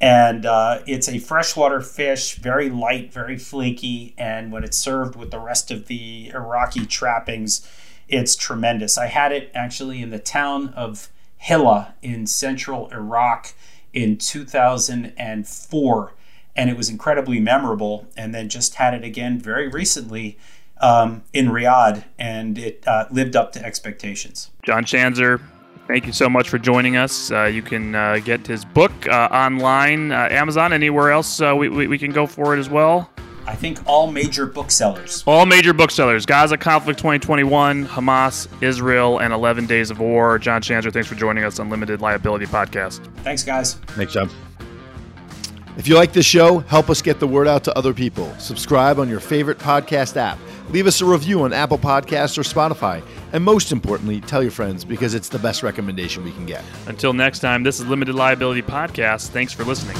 And uh, it's a freshwater fish, very light, very flaky. And when it's served with the rest of the Iraqi trappings, it's tremendous. I had it actually in the town of Hilla in central Iraq in 2004 and it was incredibly memorable. And then just had it again very recently um, in Riyadh, and it uh, lived up to expectations. John Schanzer, thank you so much for joining us. Uh, you can uh, get his book uh, online, uh, Amazon, anywhere else uh, we, we, we can go for it as well. I think all major booksellers. All major booksellers Gaza Conflict 2021, Hamas, Israel, and 11 Days of War. John Schanzer, thanks for joining us on Limited Liability Podcast. Thanks, guys. Thanks, John. If you like this show, help us get the word out to other people. Subscribe on your favorite podcast app. Leave us a review on Apple Podcasts or Spotify. And most importantly, tell your friends because it's the best recommendation we can get. Until next time, this is Limited Liability Podcast. Thanks for listening.